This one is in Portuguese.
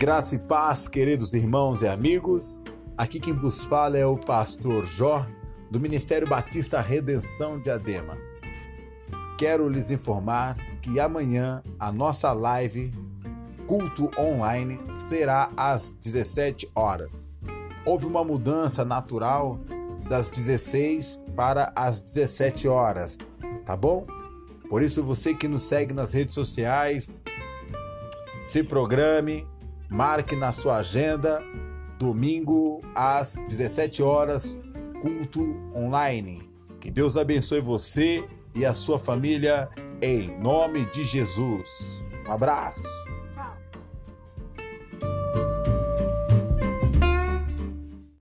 Graça e paz, queridos irmãos e amigos. Aqui quem vos fala é o pastor Jó, do Ministério Batista Redenção de Adema. Quero lhes informar que amanhã a nossa live culto online será às 17 horas. Houve uma mudança natural das 16 para as 17 horas, tá bom? Por isso você que nos segue nas redes sociais, se programe, marque na sua agenda domingo às 17 horas, culto online. Que Deus abençoe você e a sua família em nome de Jesus. Um abraço.